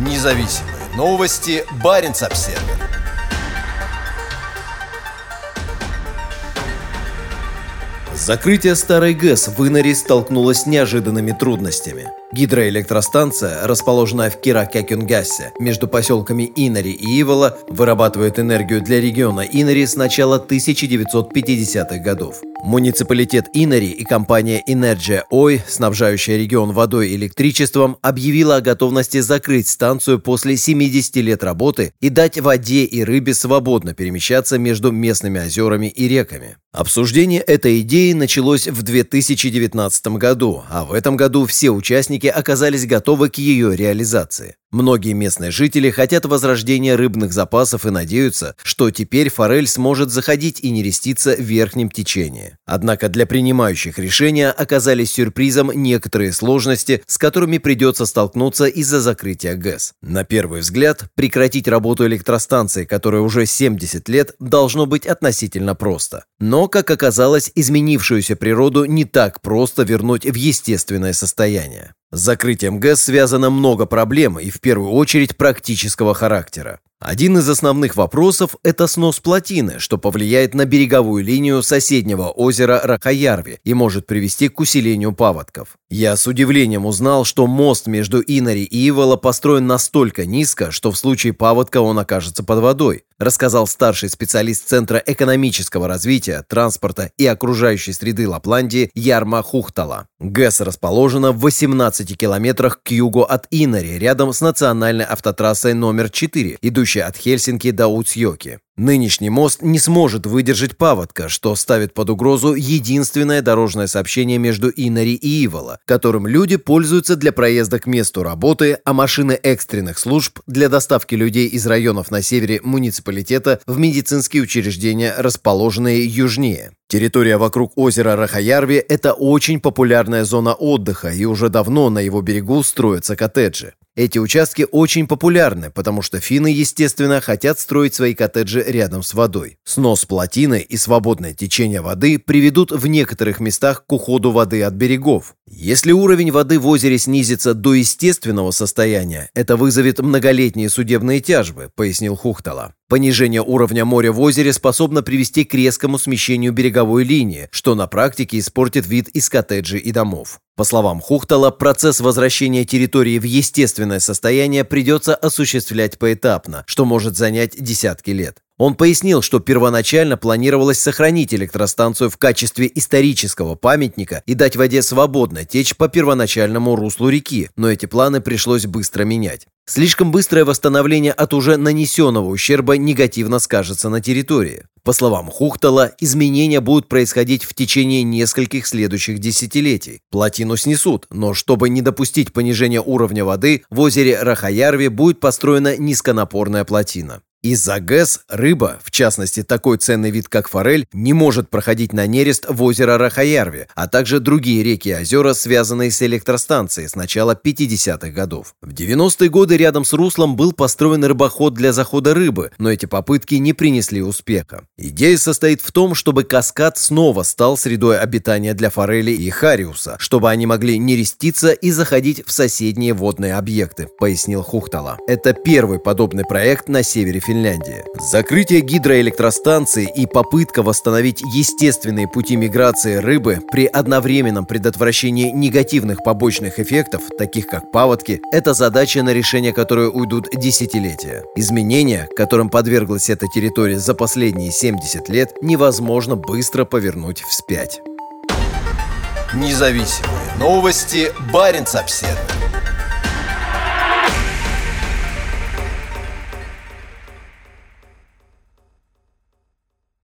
Независимые новости. Барин обсерва Закрытие старой ГЭС в Инаре столкнулось с неожиданными трудностями. Гидроэлектростанция, расположенная в Киракякюнгасе, между поселками Инари и Ивола, вырабатывает энергию для региона Инари с начала 1950-х годов. Муниципалитет Инари и компания Energia Ой, снабжающая регион водой и электричеством, объявила о готовности закрыть станцию после 70 лет работы и дать воде и рыбе свободно перемещаться между местными озерами и реками. Обсуждение этой идеи началось в 2019 году, а в этом году все участники оказались готовы к ее реализации. Многие местные жители хотят возрождения рыбных запасов и надеются, что теперь форель сможет заходить и нереститься в верхнем течении. Однако для принимающих решения оказались сюрпризом некоторые сложности, с которыми придется столкнуться из-за закрытия ГЭС. На первый взгляд, прекратить работу электростанции, которая уже 70 лет, должно быть относительно просто. Но, как оказалось, изменившуюся природу не так просто вернуть в естественное состояние. С закрытием ГЭС связано много проблем и в первую очередь практического характера. Один из основных вопросов – это снос плотины, что повлияет на береговую линию соседнего озера Рахаярви и может привести к усилению паводков. Я с удивлением узнал, что мост между Инари и Ивола построен настолько низко, что в случае паводка он окажется под водой, рассказал старший специалист Центра экономического развития, транспорта и окружающей среды Лапландии Ярма Хухтала. ГЭС расположена в 18 километрах к югу от Инари, рядом с национальной автотрассой номер 4, идущей идущая от Хельсинки до Уцьёки. Нынешний мост не сможет выдержать паводка, что ставит под угрозу единственное дорожное сообщение между Инари и Ивола, которым люди пользуются для проезда к месту работы, а машины экстренных служб для доставки людей из районов на севере муниципалитета в медицинские учреждения, расположенные южнее. Территория вокруг озера Рахаярви – это очень популярная зона отдыха, и уже давно на его берегу строятся коттеджи. Эти участки очень популярны, потому что финны, естественно, хотят строить свои коттеджи рядом с водой. Снос плотины и свободное течение воды приведут в некоторых местах к уходу воды от берегов. Если уровень воды в озере снизится до естественного состояния, это вызовет многолетние судебные тяжбы, пояснил Хухтала. Понижение уровня моря в озере способно привести к резкому смещению береговой линии, что на практике испортит вид из коттеджей и домов. По словам Хухтала, процесс возвращения территории в естественное состояние придется осуществлять поэтапно, что может занять десятки лет. Он пояснил, что первоначально планировалось сохранить электростанцию в качестве исторического памятника и дать воде свободно течь по первоначальному руслу реки, но эти планы пришлось быстро менять. Слишком быстрое восстановление от уже нанесенного ущерба негативно скажется на территории. По словам Хухтала, изменения будут происходить в течение нескольких следующих десятилетий. Плотину снесут, но чтобы не допустить понижения уровня воды, в озере Рахаярви будет построена низконапорная плотина. Из-за ГЭС рыба, в частности такой ценный вид, как форель, не может проходить на нерест в озеро Рахаярви, а также другие реки и озера, связанные с электростанцией с начала 50-х годов. В 90-е годы рядом с руслом был построен рыбоход для захода рыбы, но эти попытки не принесли успеха. Идея состоит в том, чтобы каскад снова стал средой обитания для форели и хариуса, чтобы они могли нереститься и заходить в соседние водные объекты, пояснил Хухтала. Это первый подобный проект на севере Финляндии. Закрытие гидроэлектростанции и попытка восстановить естественные пути миграции рыбы при одновременном предотвращении негативных побочных эффектов, таких как паводки, это задача, на решение которой уйдут десятилетия. Изменения, которым подверглась эта территория за последние 70 лет, невозможно быстро повернуть вспять. Независимые новости. Барин обседный.